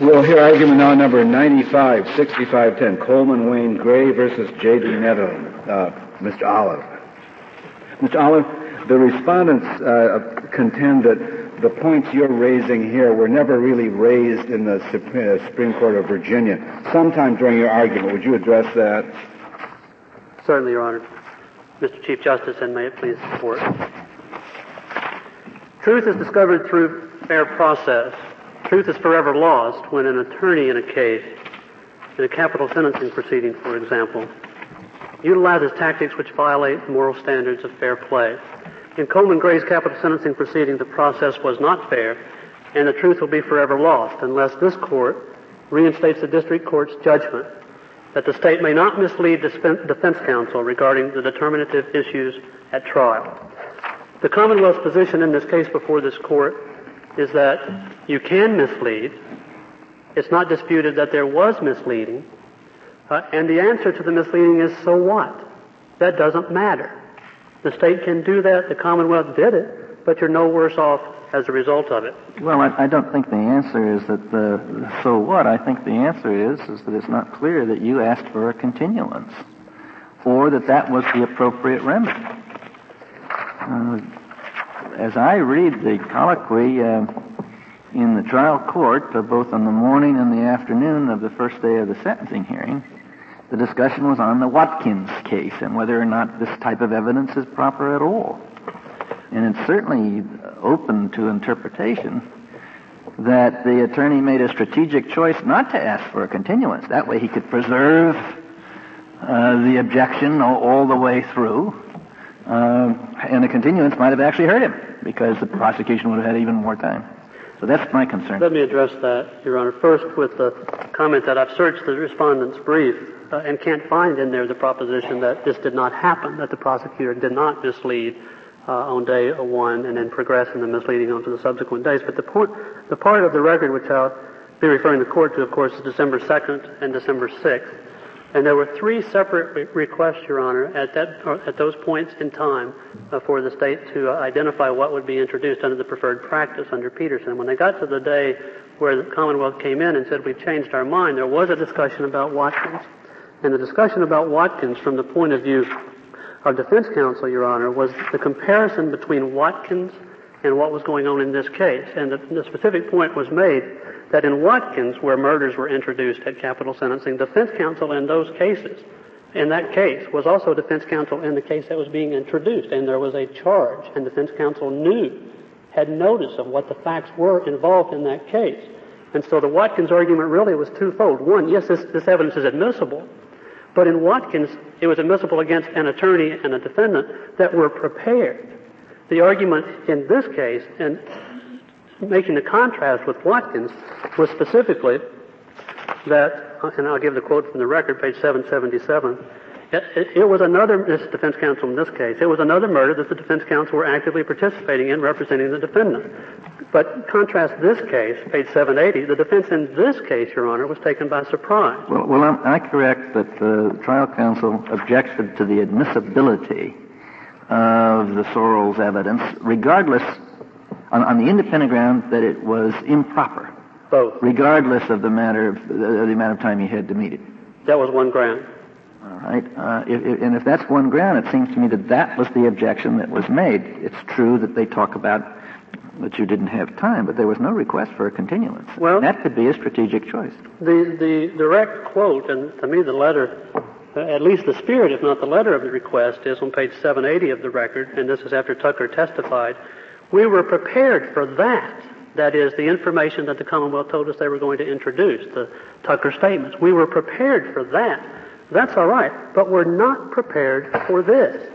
We'll hear argument now number 95, 6510, Coleman Wayne Gray versus J.D. Netherland. Uh, Mr. Olive. Mr. Olive, the respondents uh, contend that the points you're raising here were never really raised in the Supreme Court of Virginia. Sometime during your argument, would you address that? Certainly, Your Honor. Mr. Chief Justice, and may it please the Court. Truth is discovered through fair process. Truth is forever lost when an attorney in a case, in a capital sentencing proceeding, for example, utilizes tactics which violate moral standards of fair play. In Coleman Gray's capital sentencing proceeding, the process was not fair, and the truth will be forever lost unless this court reinstates the district court's judgment that the state may not mislead defense counsel regarding the determinative issues at trial. The Commonwealth's position in this case before this court is that you can mislead. It's not disputed that there was misleading. Uh, and the answer to the misleading is so what? That doesn't matter. The state can do that. The Commonwealth did it, but you're no worse off as a result of it. Well, I, I don't think the answer is that the so what. I think the answer is is that it's not clear that you asked for a continuance, or that that was the appropriate remedy. Uh, as I read the colloquy uh, in the trial court, uh, both on the morning and the afternoon of the first day of the sentencing hearing, the discussion was on the Watkins case and whether or not this type of evidence is proper at all. And it's certainly open to interpretation that the attorney made a strategic choice not to ask for a continuance. That way he could preserve uh, the objection all, all, the way through uh, and the continuance might have actually hurt him because the prosecution would have had even more time. So that's my concern. Let me address that, Your Honor. First, with the comment that I've searched the respondent's brief uh, and can't find in there the proposition that this did not happen, that the prosecutor did not mislead uh, on day one and then progress in the misleading onto the subsequent days. But the point, the part of the record which I'll be referring the court to, of course, is December 2nd and December 6th. And there were three separate re- requests, Your Honor, at, that, at those points in time uh, for the state to uh, identify what would be introduced under the preferred practice under Peterson. When they got to the day where the Commonwealth came in and said, we've changed our mind, there was a discussion about Watkins. And the discussion about Watkins from the point of view of defense counsel, Your Honor, was the comparison between Watkins and what was going on in this case. And the, the specific point was made that in Watkins, where murders were introduced at capital sentencing, defense counsel in those cases, in that case, was also defense counsel in the case that was being introduced, and there was a charge, and defense counsel knew, had notice of what the facts were involved in that case. And so the Watkins argument really was twofold. One, yes, this, this evidence is admissible, but in Watkins, it was admissible against an attorney and a defendant that were prepared. The argument in this case, and making the contrast with Watkins was specifically that, and I'll give the quote from the record, page 777. It, it, was another, this defense counsel in this case, it was another murder that the defense counsel were actively participating in representing the defendant. But contrast this case, page 780, the defense in this case, Your Honor, was taken by surprise. Well, well am I correct that the trial counsel objected to the admissibility of the Sorrells evidence, regardless on, on the independent ground that it was improper. Both. Regardless of the matter of the, the amount of time you had to meet it. That was one ground. All right. Uh, if, if, and if that's one ground, it seems to me that that was the objection that was made. It's true that they talk about that you didn't have time, but there was no request for a continuance. Well, that could be a strategic choice. The the direct quote, and to me the letter, uh, at least the spirit, if not the letter of the request, is on page 780 of the record, and this is after Tucker testified. We were prepared for that. That is, the information that the Commonwealth told us they were going to introduce, the Tucker statements. We were prepared for that. That's all right, but we're not prepared for this.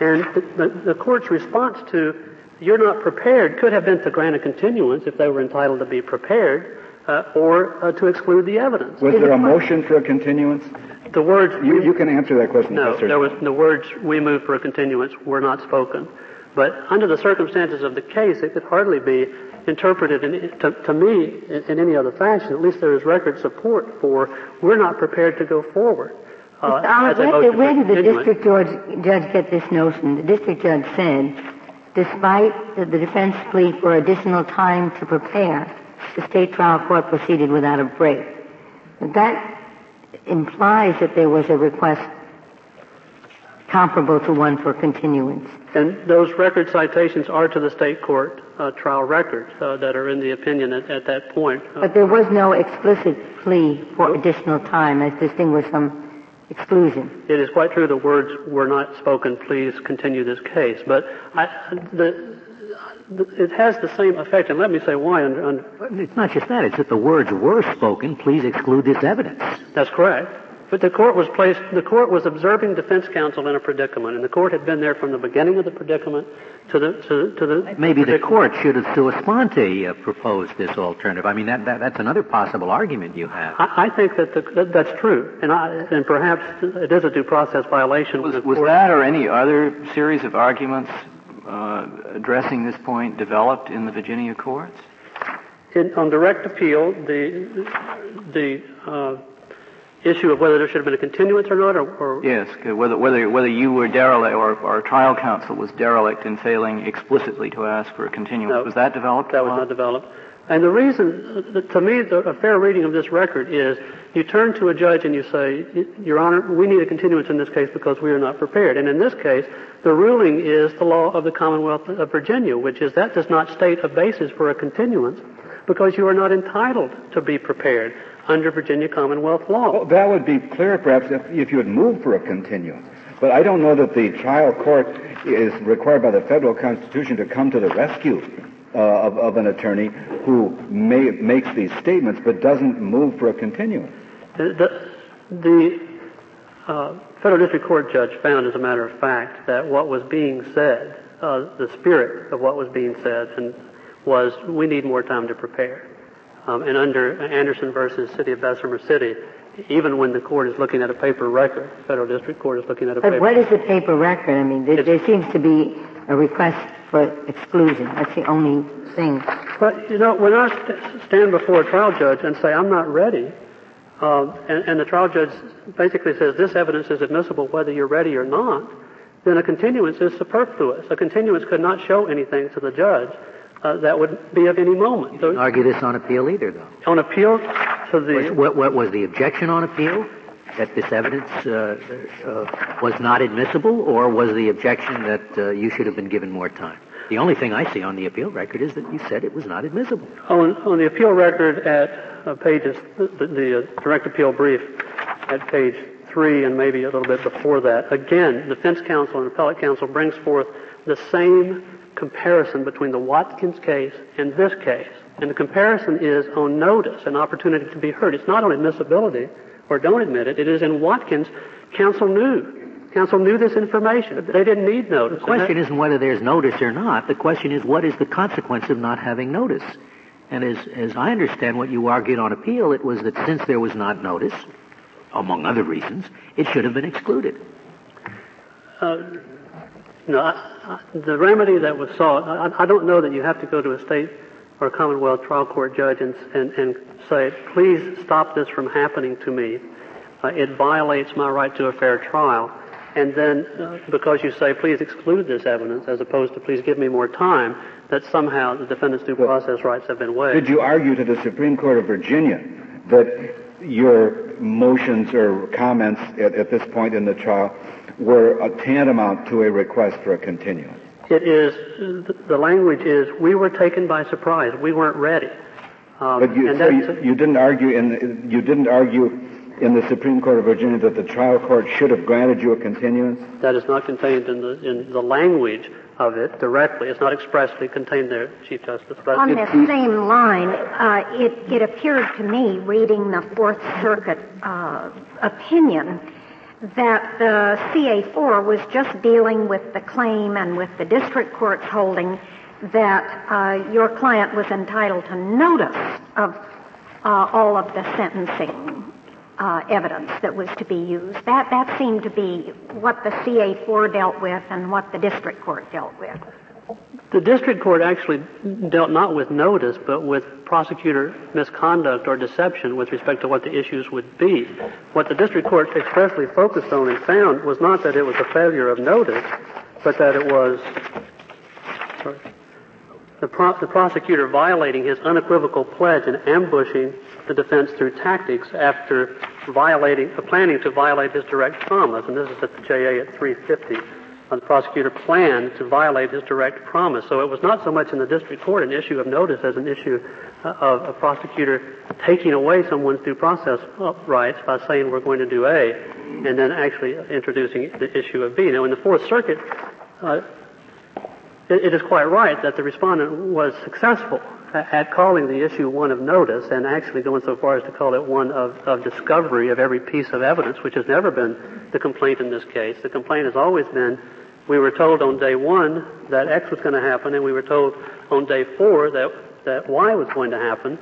And the, the, the court's response to you're not prepared could have been to grant a continuance if they were entitled to be prepared, uh, or uh, to exclude the evidence. Was there a motion for a continuance? The words you, you can answer that question. No, there was the words "we move for a continuance" were not spoken. But under the circumstances of the case, it could hardly be interpreted in, to, to, me in, in, any other fashion. At least there is record support for we're not prepared to go forward. Uh, where, where did the district judge, judge get this notion? The district judge said, despite the, the defense plea for additional time to prepare, the state trial court proceeded without a break. That implies that there was a request comparable to one for continuance. And those record citations are to the state court uh, trial records uh, that are in the opinion at, at that point. Uh, but there was no explicit plea for additional time as distinguished from exclusion. It is quite true the words were not spoken, please continue this case. But I, the, it has the same effect, and let me say why. Under, under, it's not just that; it's that the words were spoken. Please exclude this evidence. That's correct. But the court was placed, the court was observing defense counsel in a predicament, and the court had been there from the beginning of the predicament to the, to, to the. Maybe the court should have sua sponte uh, proposed this alternative. I mean, that, that, that's another possible argument you have. I, I think that, the, that, that's true, and I, and perhaps it is a due process violation. Was, was that or any other series of arguments uh, addressing this point developed in the Virginia courts? In, on direct appeal, the, the, uh, issue of whether there should have been a continuance or not, or, or yes, uh, whether whether whether you were derelict or, or trial counsel was derelict in failing explicitly to ask for a continuance. No, was that developed? That was not developed. And the reason, uh, to me, the, a fair reading of this record is you turn to a judge and you say, Your Honor, we need a continuance in this case because we are not prepared. And in this case, the ruling is the law of the Commonwealth of Virginia, which is that does not state a basis for a continuance because you are not entitled to be prepared under Virginia Commonwealth law. Well, that would be clear, perhaps, if, if you had moved for a continuance. But I don't know that the trial court is required by the federal constitution to come to the rescue uh, of, of, an attorney who may, makes these statements but doesn't move for a continuance. The, the uh, federal district court judge found, as a matter of fact, that what was being said, uh, the spirit of what was being said, and was we need more time to prepare. Um, and under Anderson versus City of Bessemer City, even when the court is looking at a paper record, the federal district court is looking at a but paper. But what is the paper record? I mean, there, there, seems to be a request for exclusion. That's the only thing. But you know, when I st- stand before a trial judge and say I'm not ready, um, and, and the trial judge basically says this evidence is admissible whether you're ready or not, then a continuance is superfluous. A continuance could not show anything to the judge uh, that would be of any moment. Argue this on appeal either, though. On appeal to the... what, what, was the objection on appeal? That this evidence uh, uh, was not admissible, or was the objection that uh, you should have been given more time? The only thing I see on the appeal record is that you said it was not admissible. On, on the appeal record at uh, pages, the, the uh, direct appeal brief at page three and maybe a little bit before that, again, defense counsel and appellate counsel brings forth the same comparison between the Watkins case and this case. And the comparison is on notice, an opportunity to be heard. It's not on admissibility or don't admit it. It is in Watkins, counsel knew. Counsel knew this information. They didn't need notice. The question isn't whether there's notice or not. The question is what is the consequence of not having notice? And as, as I understand what you argued on appeal, it was that since there was not notice, among other reasons, it should have been excluded. Uh, no, I, the remedy that was sought, I, I, don't know that you have to go to a state or a Commonwealth trial court judge and, and, and say, please stop this from happening to me. Uh, it violates my right to a fair trial. And then, uh, because you say, please exclude this evidence, as opposed to please give me more time, that somehow the defendant's due process rights have been waived. Did you argue to the Supreme Court of Virginia that your motions or comments at, at this point in the trial were a tantamount to a request for a continuance. It is, the language is, we were taken by surprise. We weren't ready. Um, but you, so you, you, didn't argue in, you didn't argue in the Supreme Court of Virginia that the trial court should have granted you a continuance? That is not contained in the, in the language of it directly. It's not expressly contained there, Chief Justice. But On this same line, uh, it, it appeared to me, reading the Fourth Circuit uh, opinion, that the CA4 was just dealing with the claim and with the district court's holding that uh, your client was entitled to notice of uh, all of the sentencing uh, evidence that was to be used. That that seemed to be what the CA4 dealt with and what the district court dealt with. The district court actually dealt not with notice, but with prosecutor misconduct or deception with respect to what the issues would be. What the district court expressly focused on and found was not that it was a failure of notice, but that it was the, pro- the prosecutor violating his unequivocal pledge and ambushing the defense through tactics after violating, planning to violate his direct promise. And this is at the JA at 350. Uh, the prosecutor planned to violate his direct promise. So it was not so much in the district court an issue of notice as an issue uh, of a prosecutor taking away someone's due process rights by saying we're going to do A, and then actually introducing the issue of B. Now, in the Fourth Circuit, uh, it, it is quite right that the respondent was successful at calling the issue one of notice and actually going so far as to call it one of, of discovery of every piece of evidence, which has never been the complaint in this case. The complaint has always been we were told on day one that X was going to happen, and we were told on day four that, that Y was going to happen,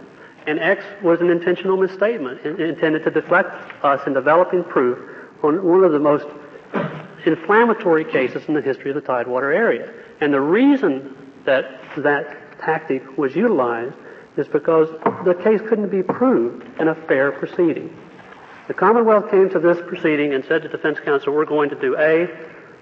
and X was an intentional misstatement intended to deflect us in developing proof on one of the most inflammatory cases in the history of the Tidewater area. And the reason that that tactic was utilized is because the case couldn't be proved in a fair proceeding. The Commonwealth came to this proceeding and said to defense counsel, we're going to do A.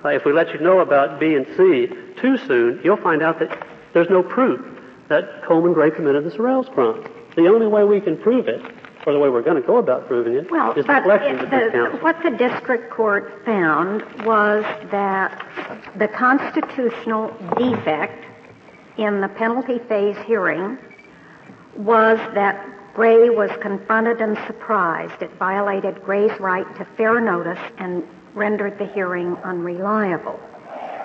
Uh, if we let you know about B and C too soon, you'll find out that there's no proof that Coleman Gray committed the Sorrells crime. The only way we can prove it or the way we're going to go about proving it well, is but the, what the district court found was that the constitutional defect in the penalty phase hearing was that Gray was confronted and surprised. It violated Gray's right to fair notice and rendered the hearing unreliable.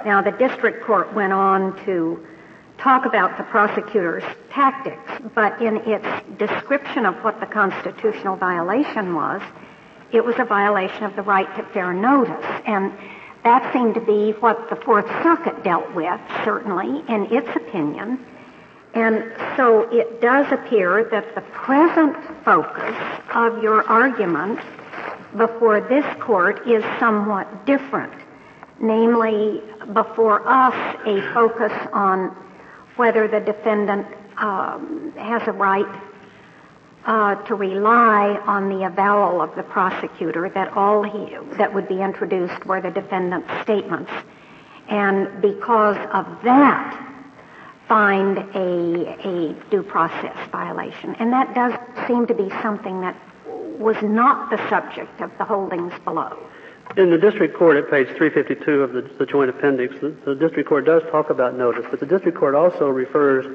Now, the district court went on to talk about the prosecutor's tactics, but in its description of what the constitutional violation was, it was a violation of the right to fair notice. And that seemed to be what the Fourth Circuit dealt with, certainly, in its opinion. And so it does appear that the present focus of your argument before this court is somewhat different. Namely, before us, a focus on whether the defendant um, has a right uh, to rely on the avowal of the prosecutor that all he that would be introduced were the defendant's statements, and because of that, find a a due process violation, and that does seem to be something that was not the subject of the holdings below. In the district court at page 352 of the, the joint appendix, the, the, district court does talk about notice, but the district court also refers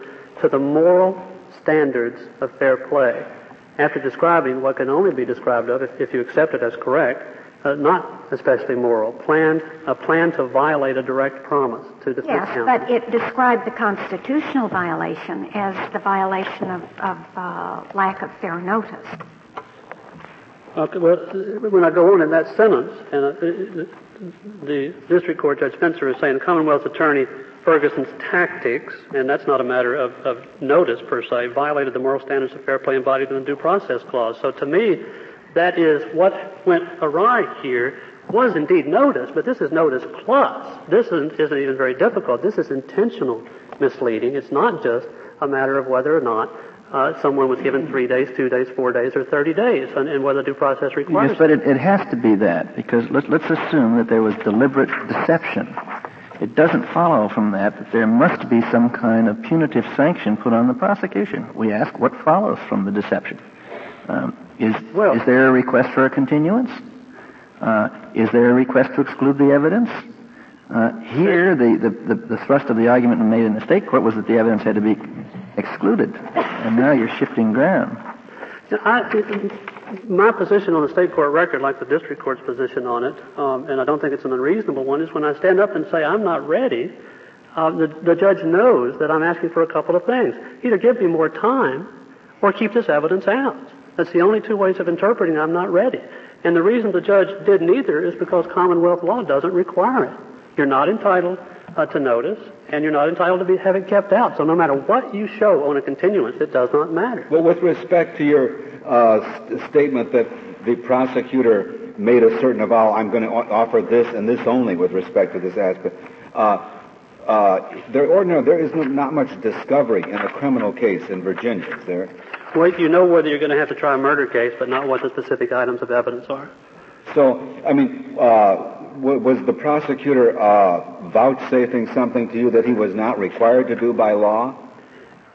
to the moral standards of fair play after describing what can only be described of, if, if you accept it as correct, uh, not especially moral, planned, a plan to violate a direct promise to the Yes, counsel. but it described the constitutional violation as the violation of, of uh, lack of fair notice. Okay, well, when I go on in that sentence, and uh, the district court Judge Spencer is saying the Commonwealth's attorney Ferguson's tactics, and that's not a matter of, of notice per se, violated the moral standards of fair play embodied in the due process clause. So to me, that is what went awry here was indeed notice, but this is notice plus. This isn't, isn't even very difficult. This is intentional misleading. It's not just a matter of whether or not uh, someone was given three days, two days, four days, or 30 days, and, and whether due process requires. Yes, but it, it has to be that because let, let's assume that there was deliberate deception. It doesn't follow from that that there must be some kind of punitive sanction put on the prosecution. We ask what follows from the deception. Um, is, well, is there a request for a continuance? Uh, is there a request to exclude the evidence? Uh, here, the, the, the, the, thrust of the argument made in the state court was that the evidence had to be excluded, and now you're shifting ground. I, my position on the state court record, like the district court's position on it, um, and I don't think it's an unreasonable one, is when I stand up and say I'm not ready. Uh, the, the judge knows that I'm asking for a couple of things: either give me more time, or keep this evidence out. That's the only two ways of interpreting I'm not ready. And the reason the judge did neither is because Commonwealth law doesn't require it. You're not entitled uh, to notice, and you're not entitled to be, have it kept out. So no matter what you show on a continuance, it does not matter. Well, with respect to your uh, st- statement that the prosecutor made a certain avowal, I'm going to offer this and this only with respect to this aspect. Uh, uh, there, ordinarily, there is not much discovery in a criminal case in Virginia, is there? Well, you know whether you're going to have to try a murder case, but not what the specific items of evidence are. So, I mean, uh, was the prosecutor uh, vouchsafing something to you that he was not required to do by law?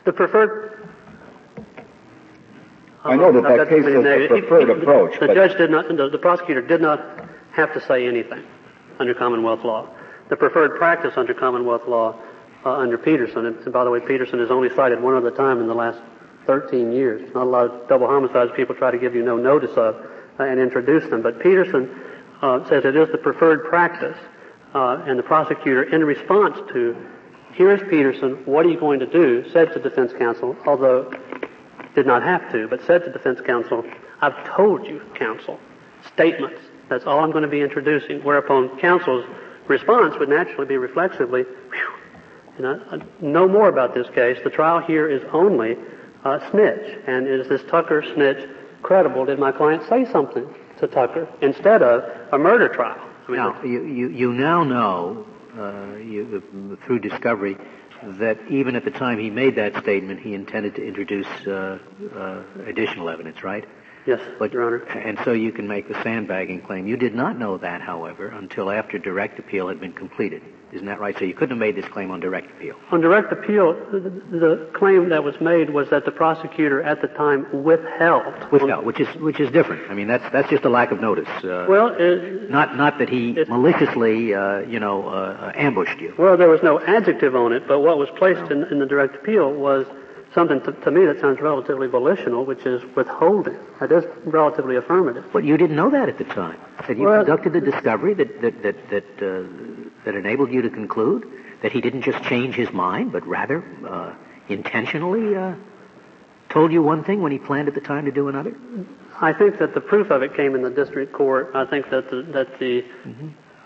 The preferred. I know that that case is the preferred approach, The but- judge did not, the the prosecutor did not have to say anything under Commonwealth law. The preferred practice under Commonwealth law, uh, under Peterson, and by the way, Peterson is only cited one other time in the last 13 years. Not a lot of double homicides people try to give you no notice of uh, and introduce them. But Peterson uh, says it is the preferred practice, uh, and the prosecutor, in response to, here's Peterson, what are you going to do, said to defense counsel, although did not have to, but said to defense counsel, I've told you, counsel, statements. That's all I'm going to be introducing. Whereupon counsel's response would naturally be reflexively, you know, uh, no more about this case. The trial here is only uh, snitch. And is this Tucker snitch credible? Did my client say something to Tucker instead of a murder trial? I mean, Now, you, you, you now know, uh, you, through discovery, that even at the time he made that statement, he intended to introduce uh, uh, additional evidence, right? Yes, But, Your Honor. And so you can make the sandbagging claim. You did not know that, however, until after direct appeal had been completed. Isn't that right? So you couldn't have made this claim on direct appeal. On direct appeal, the, the claim that was made was that the prosecutor at the time withheld. Withheld, which is which is different. I mean, that's that's just a lack of notice. Uh, Well, uh, not not that he It- maliciously, uh, you know, uh, ambushed you. well, there was no adjective on it, but what was placed in, in the direct appeal was something to, to me that sounds relatively volitional, which is withholding. That is relatively affirmative. But you didn't know that at the time. That you Well- conducted the discovery that that that that, uh, that enabled you to conclude that he didn't just change his mind, but rather uh, intentionally uh, told you one thing when he planned at the time to do another. I think that the proof of it came in the district court. I think that the, that the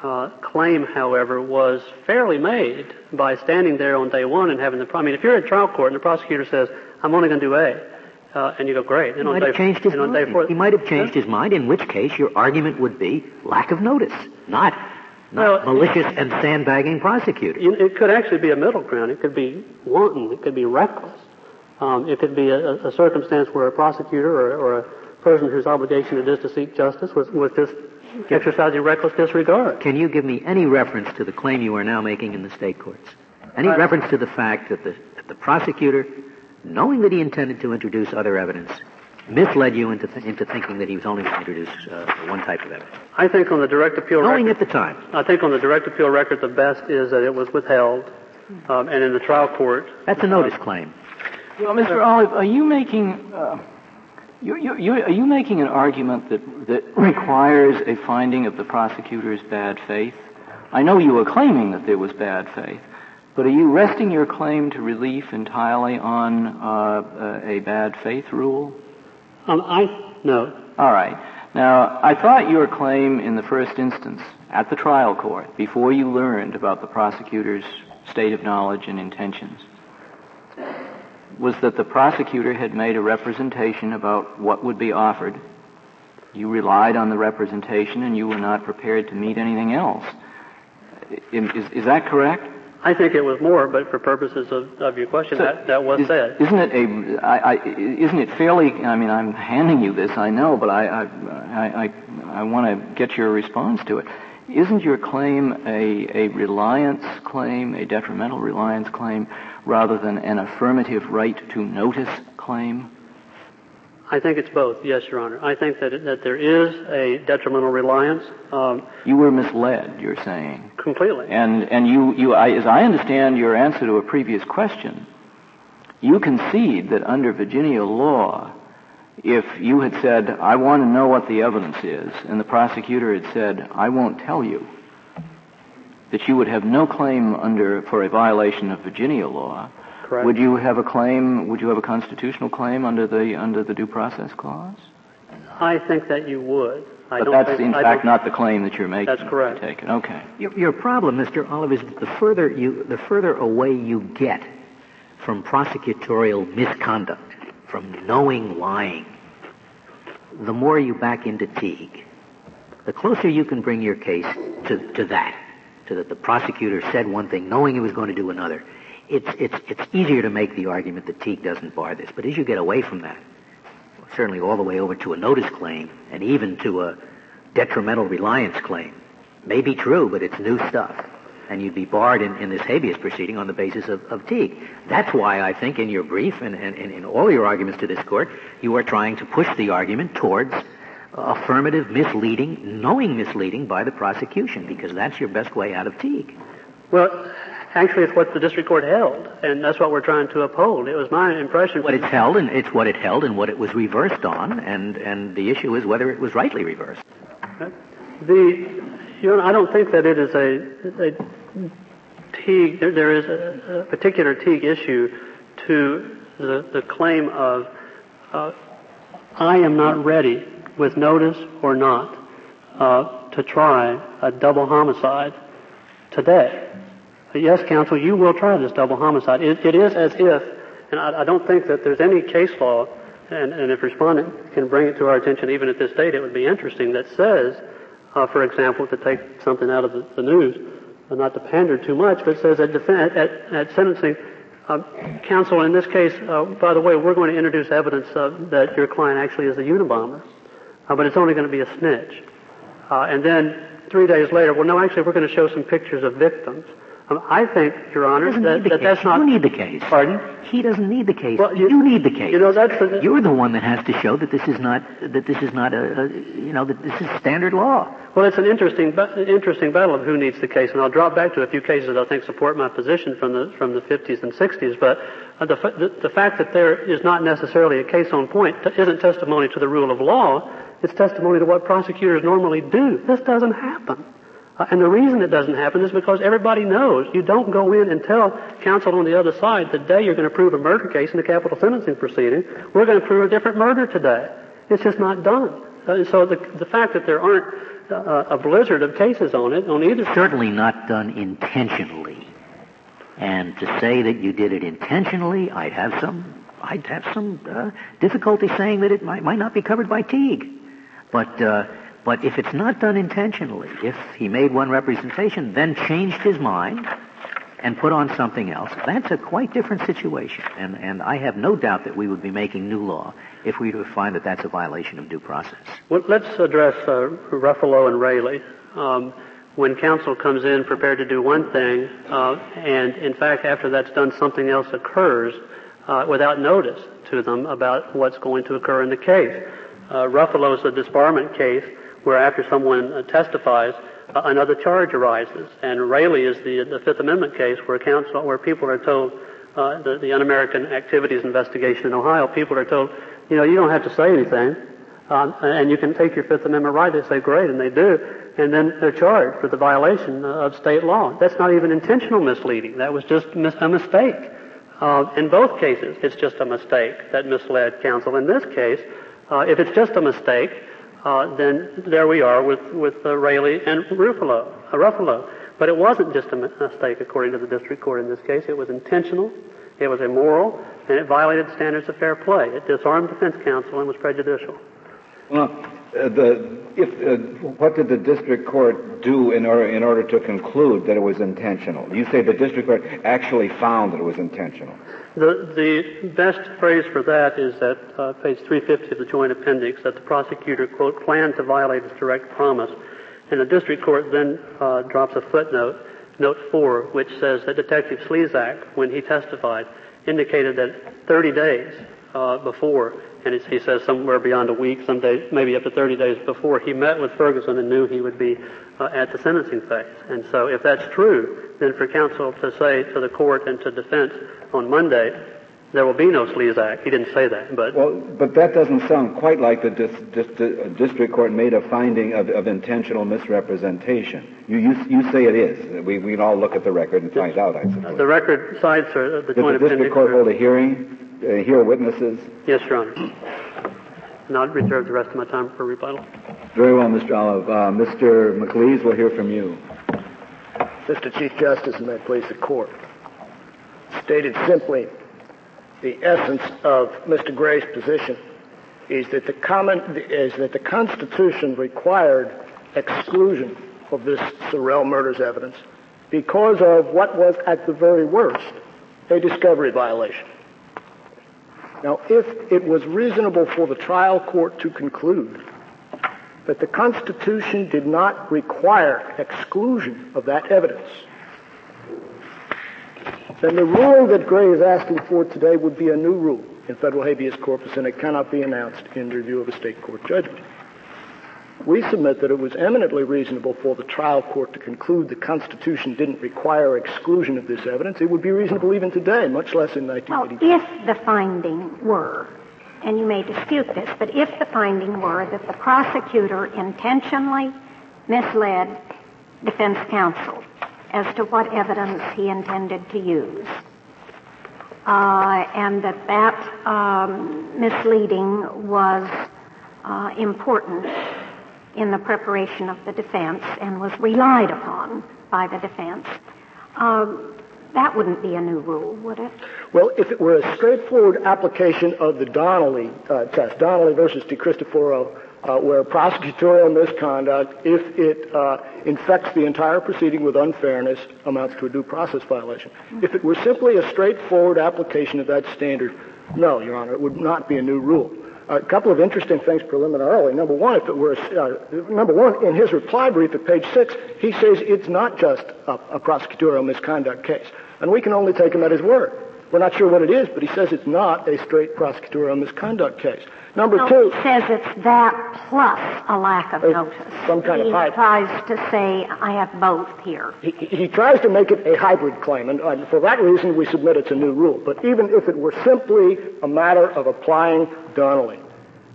uh, claim, however, was fairly made by standing there on day one and having the. I mean, if you're in trial court and the prosecutor says, "I'm only going to do A," uh, and you go, "Great," and He on might day have changed his and on day mind. four, He might have changed his mind, in which case your argument would be lack of notice, not, not Well, malicious and sandbagging prosecutor. It could actually be a middle ground. It could be wanton. It could be reckless. Um, it could be a, a circumstance where a prosecutor or, or a person whose obligation it is to seek justice was, was just exercising reckless disregard. Can you give me any reference to the claim you are now making in the state courts? Any Uh, reference to the fact that the, that the prosecutor, knowing that he intended to introduce other evidence, misled you into, th- into thinking that he was only going to introduce uh, one type of evidence? I think on the direct appeal Knowing record, at the time. I think on the direct appeal record, the best is that it was withheld, um, and in the trial court, That's a notice claim. Well, Mr. Olive, are you making uh, you, you, you, are you making an argument that that requires a finding of the prosecutor's bad faith? I know you are claiming that there was bad faith, but are you resting your claim to relief entirely on uh, a bad faith rule? um, I no. All right. Now, I thought your claim in the first instance at the trial court, before you learned about the prosecutor's state of knowledge and intentions, was that the prosecutor had made a representation about what would be offered. You relied on the representation and you were not prepared to meet anything else. Is, is, that correct? I think it was more, but for purposes of, of your question, So, that, that was is, said. Isn't it a? I, I, isn't it fairly? I mean, I'm handing you this, I know, but I, I, I, I, I want to get your response to it. Isn't your claim a, a reliance claim, a detrimental reliance claim, rather than an affirmative right to notice claim? I think it's both, yes, Your Honor. I think that, that there is a detrimental reliance, um, You were misled, you're saying. completely. And, and you, you I, as I understand your answer to a previous question, you concede that under Virginia law, if you had said, I want to know what the evidence is, and the prosecutor had said, I won't tell you, that you would have no claim under, for a violation of Virginia law. Correct. Would you have a claim, would you have a constitutional claim under the, under the due process clause? I think that you would. I But that's think, in I fact don't- the claim that you're making. That's correct. I take it. Okay. Your, your problem, Mr. Olive, is that the further you, the further away you get from prosecutorial misconduct, from knowing lying, the more you back into Teague. The closer you can bring your case to, to that, to that the prosecutor said one thing knowing he was going to do another, it's, it's, it's easier to make the argument that Teague doesn't bar this. But as you get away from that, certainly all the way over to a notice claim and even to a detrimental reliance claim, may be true, but it's new stuff. And you'd be barred in, in this habeas proceeding on the basis of, of Teague. That's why I think in your brief and, and, and in all your arguments to this court, you are trying to push the argument towards affirmative misleading, knowing misleading by the prosecution, because that's your best way out of Teague. Well, actually, it's what the district court held, and that's what we're trying to uphold. It was my impression. What it's held, and it's what it held, and what it was reversed on, and and the issue is whether it was rightly reversed. The, you know, I don't think that it is a, a Teague. There, there is a, a, particular Teague issue to the the claim of uh, I am not ready with notice or not uh, to try a double homicide today. Yes, counsel, you will try this double homicide. it, it is as if, and I, I, don't think that there's any case law, and, and, if respondent can bring it to our attention even at this date, it would be interesting, that says, uh, for example, to take something out of the, the news, uh, not to pander too much, but says at, at, at sentencing, uh, counsel, in this case, uh, by the way, we're going to introduce evidence that your client actually is a Unabomber, uh, but it's only going to be a snitch. Uh, and then three days later, well, no, actually, we're going to show some pictures of victims. I think, Your Honor, that, that that's not. You need the case. Pardon? He doesn't need the case. Well, you, you need the case. You know, that's the, You're the one that has to show that this is not that this is not a, a you know that this is standard law. Well, it's an interesting interesting battle of who needs the case, and I'll drop back to a few cases that I think support my position from the from the 50s and 60s. But uh, the, the the fact that there is not necessarily a case on point isn't testimony to the rule of law. It's testimony to what prosecutors normally do. This doesn't happen. Uh, and the reason it doesn't happen is because everybody knows you don't go in and tell counsel on the other side the day you're going to prove a murder case in a capital sentencing proceeding, we're going to prove a different murder today. It's just not done. Uh, so the, the fact that there aren't uh, a blizzard of cases on it on either certainly not done intentionally. And to say that you did it intentionally, I'd have some I'd have some uh, difficulty saying that it might, might not be covered by Teague. But uh, but if it's not done intentionally, if he made one representation, then changed his mind and put on something else, that's a quite different situation. And, and I have no doubt that we would be making new law if we were to find that that's a violation of due process. Well, let's address uh, Ruffalo and Raley. Um, when counsel comes in prepared to do one thing, uh, and in fact, after that's done, something else occurs uh, without notice to them about what's going to occur in the case. Uh, Ruffalo is a disbarment case where after someone uh, testifies, uh, another charge arises. And Raley is the, the Fifth Amendment case where counsel, where people are told, uh, the, the Un-American Activities Investigation in Ohio, people are told, you know, you don't have to say anything, um, and you can take your Fifth Amendment right. They say, great, and they do. And then they're charged for the violation of state law. That's not even intentional misleading. That was just a mistake. Uh, in both cases, it's just a mistake that misled counsel. In this case, uh, if it's just a mistake, uh, then there we are with, with uh, Raley and Ruffalo, uh, Ruffalo. But it wasn't just a mistake, according to the district court in this case. It was intentional, it was immoral, and it violated standards of fair play. It disarmed defense counsel and was prejudicial. Well, uh, the, if, uh, what did the district court do in order, in order to conclude that it was intentional? You say the district court actually found that it was intentional. The, the best phrase for that is at uh, page 350 of the joint appendix that the prosecutor, quote, planned to violate his direct promise. And the district court then uh, drops a footnote, note 4, which says that Detective Slezak, when he testified, indicated that 30 days uh, before, and he says somewhere beyond a week, some days, maybe up to 30 days before, he met with Ferguson and knew he would be uh, at the sentencing phase. And so if that's true, then for counsel to say to the court and to defense, on Monday, there will be no Slezak. He didn't say that, but well, but that doesn't sound quite like the dis, dis, dis, district court made a finding of, of intentional misrepresentation. You, you you say it is. We we can all look at the record and find out. I suppose the record cites are the Did the district court hold a hearing, uh, hear witnesses? Yes, Your Honor. And I'll reserve the rest of my time for rebuttal. Very well, Mr. Olive. Uh, Mr. McLeese, we'll hear from you. Mr. Chief Justice, and may it please the court. Stated simply, the essence of Mr. Gray's position is that the common, is that the Constitution required exclusion of this Sorrell murders evidence because of what was at the very worst a discovery violation. Now, if it was reasonable for the trial court to conclude that the Constitution did not require exclusion of that evidence, then the rule that Gray is asking for today would be a new rule in federal habeas corpus, and it cannot be announced in review of a state court judgment. We submit that it was eminently reasonable for the trial court to conclude the Constitution didn't require exclusion of this evidence. It would be reasonable even today, much less in 1982. Well, if the finding were, and you may dispute this, but if the finding were that the prosecutor intentionally misled defense counsel as to what evidence he intended to use, uh, and that that um, misleading was uh, important in the preparation of the defense and was relied upon by the defense. Um, that wouldn't be a new rule, would it? Well, if it were a straightforward application of the Donnelly uh, test, Donnelly versus DiCristoforo, uh, where prosecutorial misconduct, if it uh, infects the entire proceeding with unfairness, amounts to a due process violation. If it were simply a straightforward application of that standard, no, Your Honor, it would not be a new rule a couple of interesting things preliminarily. Number one, if it were, uh, number one, in his reply brief at page six, he says it's not just a, a prosecutorial misconduct case. And we can only take him at his word. We're not sure what it is, but he says it's not a straight prosecutorial misconduct case. Number no, two. He says it's that plus a lack of notice. Some kind he of hybrid. He tries to say, I have both here. He, he tries to make it a hybrid claim, and for that reason we submit it's a new rule. But even if it were simply a matter of applying Donnelly,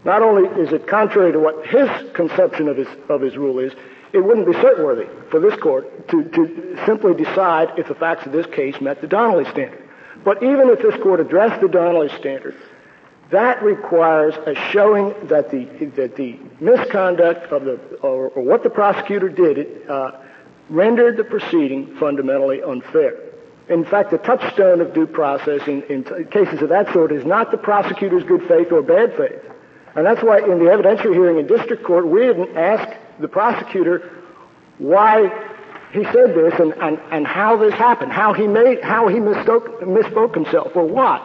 not only is it contrary to what his conception of his, of his rule is, it wouldn't be cert-worthy for this court to, to simply decide if the facts of this case met the Donnelly standard. But even if this court addressed the Donnelly standard, that requires a showing that the, that the misconduct of the, or, or what the prosecutor did, uh, rendered the proceeding fundamentally unfair. In fact, the touchstone of due process in, in t- cases of that sort is not the prosecutor's good faith or bad faith. And that's why in the evidentiary hearing in district court, we didn't ask the prosecutor why he said this and, and, and how this happened, how he made, how he misspoke, misspoke himself, or what.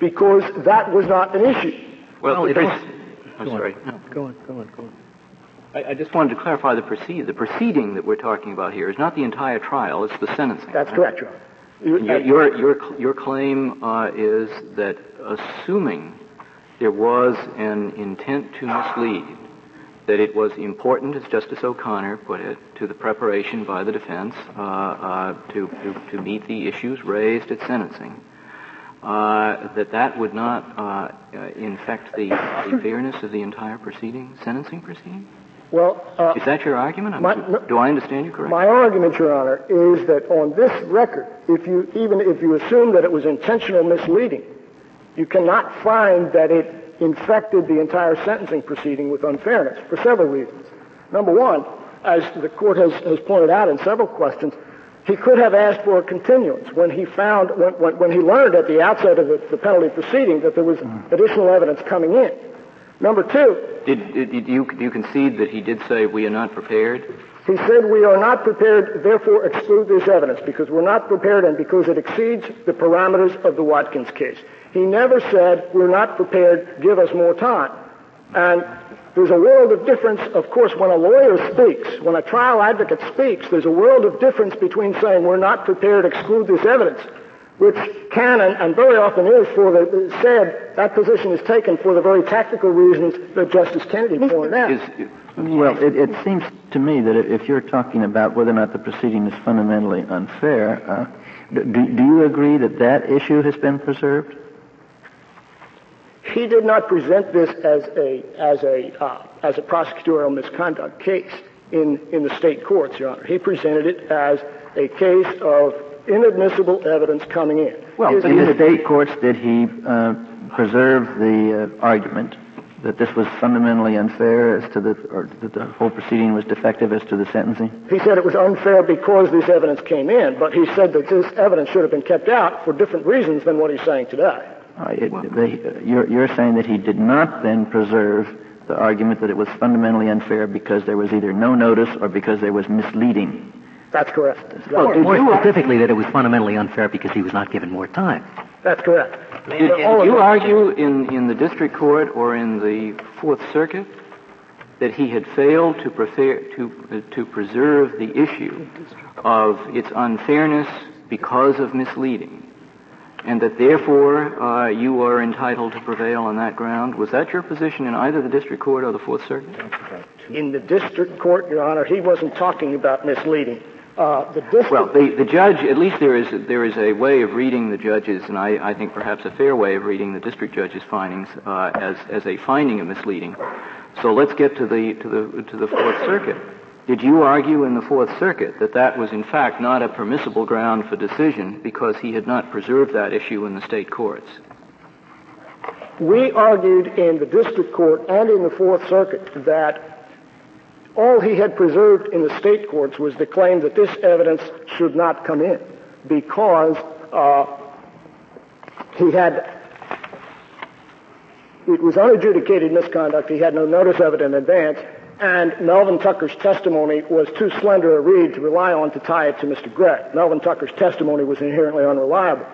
Because that was not an issue. Well, well it is. I'm sorry. No, go on, go on, go on. I, I, just wanted to clarify the proceed. The proceeding that we're talking about here is not the entire trial; it's the sentencing. That's right? correct, Your Honor. Your, your, your, your claim uh, is that assuming there was an intent to mislead, that it was important, as Justice O'Connor put it, to the preparation by the defense uh, uh, to, to, to, meet the issues raised at sentencing, uh, that that would not uh, infect the, the, fairness of the entire proceeding, sentencing proceeding? Well, uh, is that your argument? My, do I understand you correctly? My argument, Your Honor, is that on this record, if you even if you assume that it was intentional misleading, you cannot find that it infected the entire sentencing proceeding with unfairness for several reasons. Number one, as the court has, has pointed out in several questions, he could have asked for a continuance when he found, when, when, when he learned at the outset of the, the, penalty proceeding that there was additional evidence coming in. Number two. Did, did, you, do you concede that he did say we are not prepared? He said we are not prepared, therefore exclude this evidence because we're not prepared and because it exceeds the parameters of the Watkins case. He never said, we're not prepared, give us more time. And there's a world of difference, of course, when a lawyer speaks, when a trial advocate speaks, there's a world of difference between saying we're not prepared, exclude this evidence, which can and, and very often is for the said that position is taken for the very tactical reasons that Justice Kennedy pointed out. Well, it, it, seems to me that if you're talking about whether or not the proceeding is fundamentally unfair, uh, do, do you agree that that issue has been preserved? He did not present this as a as a uh, as a prosecutorial misconduct case in in the state courts, Your Honor. He presented it as a case of inadmissible evidence coming in. Well, in the state courts, did he uh, preserve the uh, argument that this was fundamentally unfair as to the, or that the whole proceeding was defective as to the sentencing? He said it was unfair because this evidence came in, but he said that this evidence should have been kept out for different reasons than what he's saying today. Uh, it, they, you're, you're saying that he did not then preserve the argument that it was fundamentally unfair because there was either no notice or because there was misleading. That's correct. Well, more specifically, that it was fundamentally unfair because he was not given more time. That's correct. Did, did you argue in, in the district court or in the Fourth Circuit that he had failed to, prefer, to, uh, to preserve the issue of its unfairness because of misleading, and that therefore uh, you are entitled to prevail on that ground. Was that your position in either the district court or the Fourth Circuit? In the district court, Your Honor, he wasn't talking about misleading. Uh, the district... Well, the, the judge, at least there is, there is a way of reading the judge's, and I, I think perhaps a fair way of reading the district judge's findings uh, as, as a finding of misleading. So let's get to the, to the, to the Fourth Circuit. Did you argue in the Fourth Circuit that that was in fact not a permissible ground for decision because he had not preserved that issue in the state courts? We argued in the district court and in the Fourth Circuit that all he had preserved in the state courts was the claim that this evidence should not come in because uh, he had it was unadjudicated misconduct. He had no notice of it in advance, and Melvin Tucker's testimony was too slender a reed to rely on to tie it to Mr. Gregg. Melvin Tucker's testimony was inherently unreliable.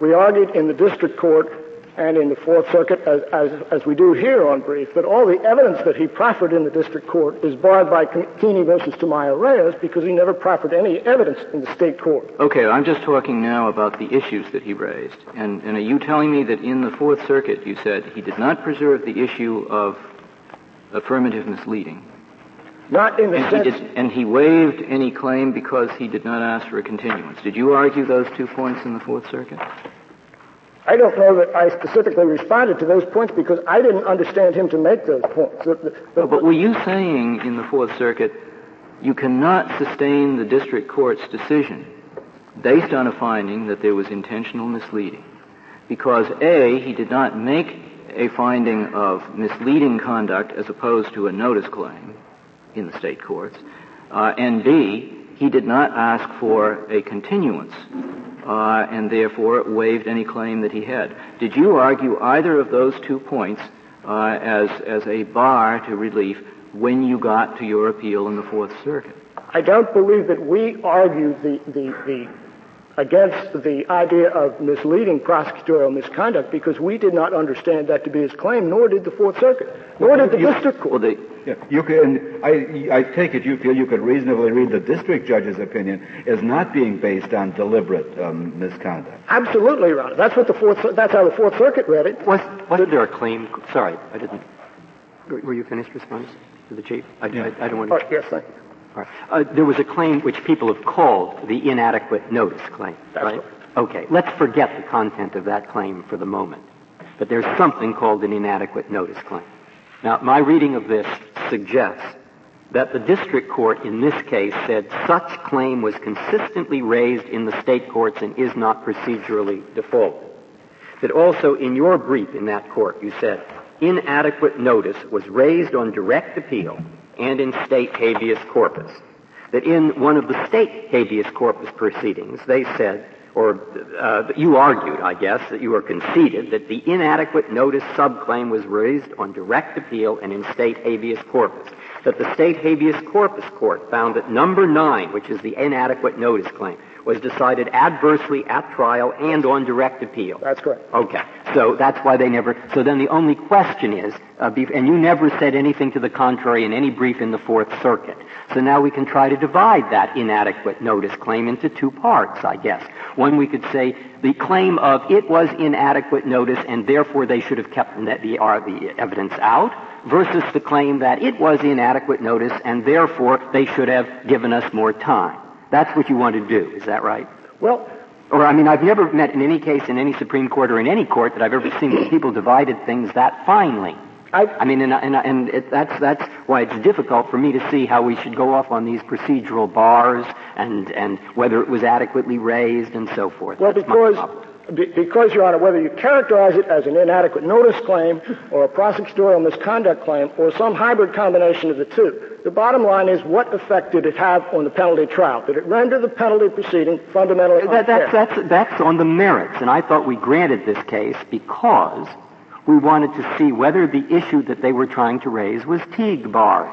We argued in the district court and in the Fourth Circuit, as, as, as we do here on brief, that all the evidence that he proffered in the district court is barred by Keeney versus Tamayo Reyes because he never proffered any evidence in the state court. Okay, I'm just talking now about the issues that he raised. And, and are you telling me that in the Fourth Circuit you said he did not preserve the issue of affirmative misleading? Not in the and sense... He did, and he waived any claim because he did not ask for a continuance. Did you argue those two points in the Fourth Circuit? I don't know that I specifically responded to those points because I didn't understand him to make those points. The, the, the, but were you saying in the Fourth Circuit you cannot sustain the district court's decision based on a finding that there was intentional misleading? Because A, he did not make a finding of misleading conduct as opposed to a notice claim in the state courts, uh, and B, he did not ask for a continuance uh, and therefore waived any claim that he had. Did you argue either of those two points uh, as as a bar to relief when you got to your appeal in the Fourth Circuit? I don't believe that we argued the the, the against the idea of misleading prosecutorial misconduct because we did not understand that to be his claim, nor did the Fourth Circuit, nor did the you, district court. Well, they, yeah, you can. I, I take it you feel you could reasonably read the district judge's opinion as not being based on deliberate um, misconduct. Absolutely, Your Honor. That's what the Fourth. That's how the Fourth Circuit read it. Was wasn't there a claim? Sorry, I didn't. Were you finished responding to the chief? I, yeah. I, I don't want to. Oh, yes, thank you. Right. Uh, there was a claim which people have called the inadequate notice claim. That's right? right. Okay, let's forget the content of that claim for the moment. But there's something called an inadequate notice claim. Now, my reading of this suggests that the district court in this case said such claim was consistently raised in the state courts and is not procedurally defaulted. That also in your brief in that court you said inadequate notice was raised on direct appeal and in state habeas corpus. That in one of the state habeas corpus proceedings, they said, or uh, you argued, I guess, that you were conceded that the inadequate notice subclaim was raised on direct appeal and in state habeas corpus. That the state habeas corpus court found that number nine, which is the inadequate notice claim, was decided adversely at trial and on direct appeal. That's correct. Okay. So that's why they never, so then the only question is, uh, and you never said anything to the contrary in any brief in the Fourth Circuit. So now we can try to divide that inadequate notice claim into two parts, I guess. One, we could say the claim of it was inadequate notice and therefore they should have kept the, uh, the evidence out versus the claim that it was inadequate notice and therefore they should have given us more time. That's what you want to do. Is that right? Well, or I mean, I've never met in any case in any Supreme Court or in any court that I've ever seen people divided things that finely. I, I mean, and, and, and it, that's that's why it's difficult for me to see how we should go off on these procedural bars and and whether it was adequately raised and so forth. Well, that's because because, Your Honor, whether you characterize it as an inadequate notice claim or a prosecutorial misconduct claim or some hybrid combination of the two, the bottom line is what effect did it have on the penalty trial? Did it render the penalty proceeding fundamentally unfair? That, that's, that's, that's on the merits, and I thought we granted this case because we wanted to see whether the issue that they were trying to raise was Teague barred.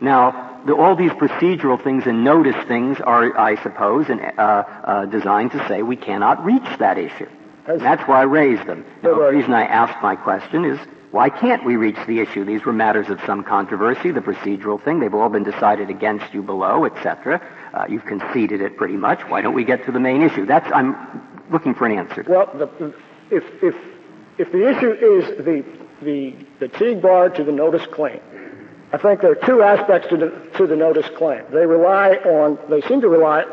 Now, all these procedural things and notice things are, I suppose, and, uh, uh, designed to say we cannot reach that issue. Has, That's why I raised them. Now, the reason I asked my question is why can't we reach the issue? These were matters of some controversy, the procedural thing. They've all been decided against you below, etc. Uh, you've conceded it pretty much. Why don't we get to the main issue? That's I'm looking for an answer. well, the, if, if, if the issue is the, the, the Teague bar to the notice claim, I think there are two aspects to the, to the notice claim. They rely on, they seem to rely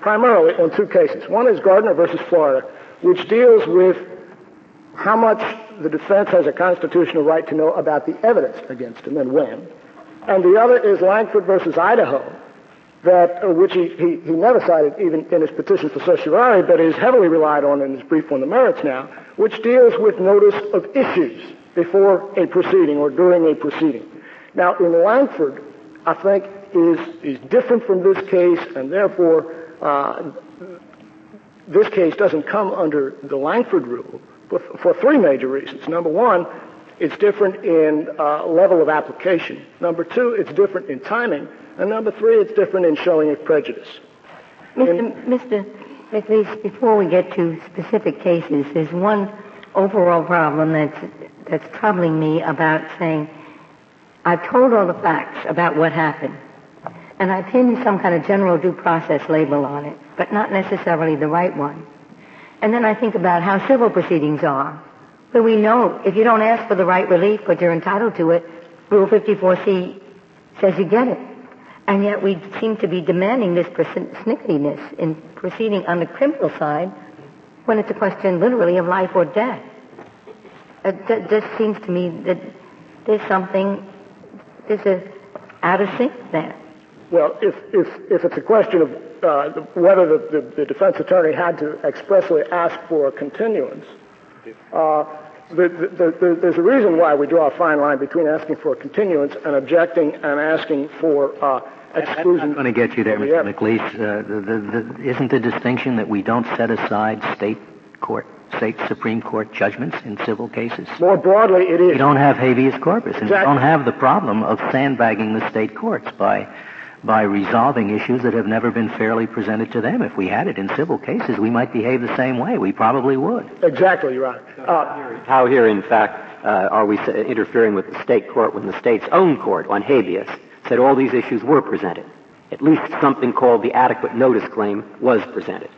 primarily on two cases. One is Gardner versus Florida, which deals with how much the defense has a constitutional right to know about the evidence against him and when. And the other is Lankford versus Idaho, that uh, which he, he, he never cited even in his petition for certiorari, but is heavily relied on in his brief on the merits now, which deals with notice of issues before a proceeding or during a proceeding. Now, in Lankford, I think is is different from this case, and therefore uh, this case doesn't come under the Lankford rule for, for three major reasons. Number one, it's different in uh, level of application. Number two, it's different in timing. And number three, it's different in showing of prejudice. Mr. Mr. McLeese, before we get to specific cases, there's one overall problem that's, that's troubling me about saying, I've told all the facts about what happened, and I pinned some kind of general due process label on it, but not necessarily the right one. And then I think about how civil proceedings are, where we know if you don't ask for the right relief, but you're entitled to it, Rule 54C says you get it. And yet we seem to be demanding this persnicketyness in proceeding on the criminal side when it's a question literally of life or death. It just seems to me that there's something, there's a out of sync there. Well, if, if, if it's a question of uh, whether the, the, the, defense attorney had to expressly ask for a continuance, uh, the, the, there's a reason why we draw a fine line between asking for a continuance and objecting and asking for uh, exclusion. I'm going to get you there, Mr. McLeese. Uh, isn't the distinction that we don't set aside state court, state Supreme Court judgments in civil cases? More broadly, it is. We don't have habeas corpus, and exactly. we don't have the problem of sandbagging the state courts by by resolving issues that have never been fairly presented to them. If we had it in civil cases, we might behave the same way. We probably would. Exactly, Your Honor. Uh, How here, in fact, uh, are we interfering with the state court when the state's own court on habeas said all these issues were presented? At least something called the adequate notice claim was presented.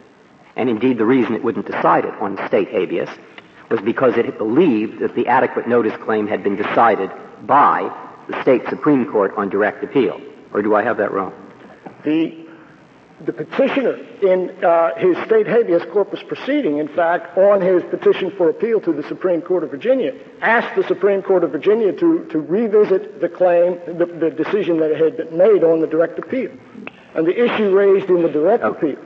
And indeed, the reason it wouldn't decide it on state habeas was because it believed that the adequate notice claim had been decided by the state Supreme Court on direct appeal. Or do I have that wrong? The, the petitioner in uh, his state habeas corpus proceeding, in fact, on his petition for appeal to the Supreme Court of Virginia, asked the Supreme Court of Virginia to, to revisit the claim, the, the decision that had been made on the direct appeal. And the issue raised in the direct Okay. appeal.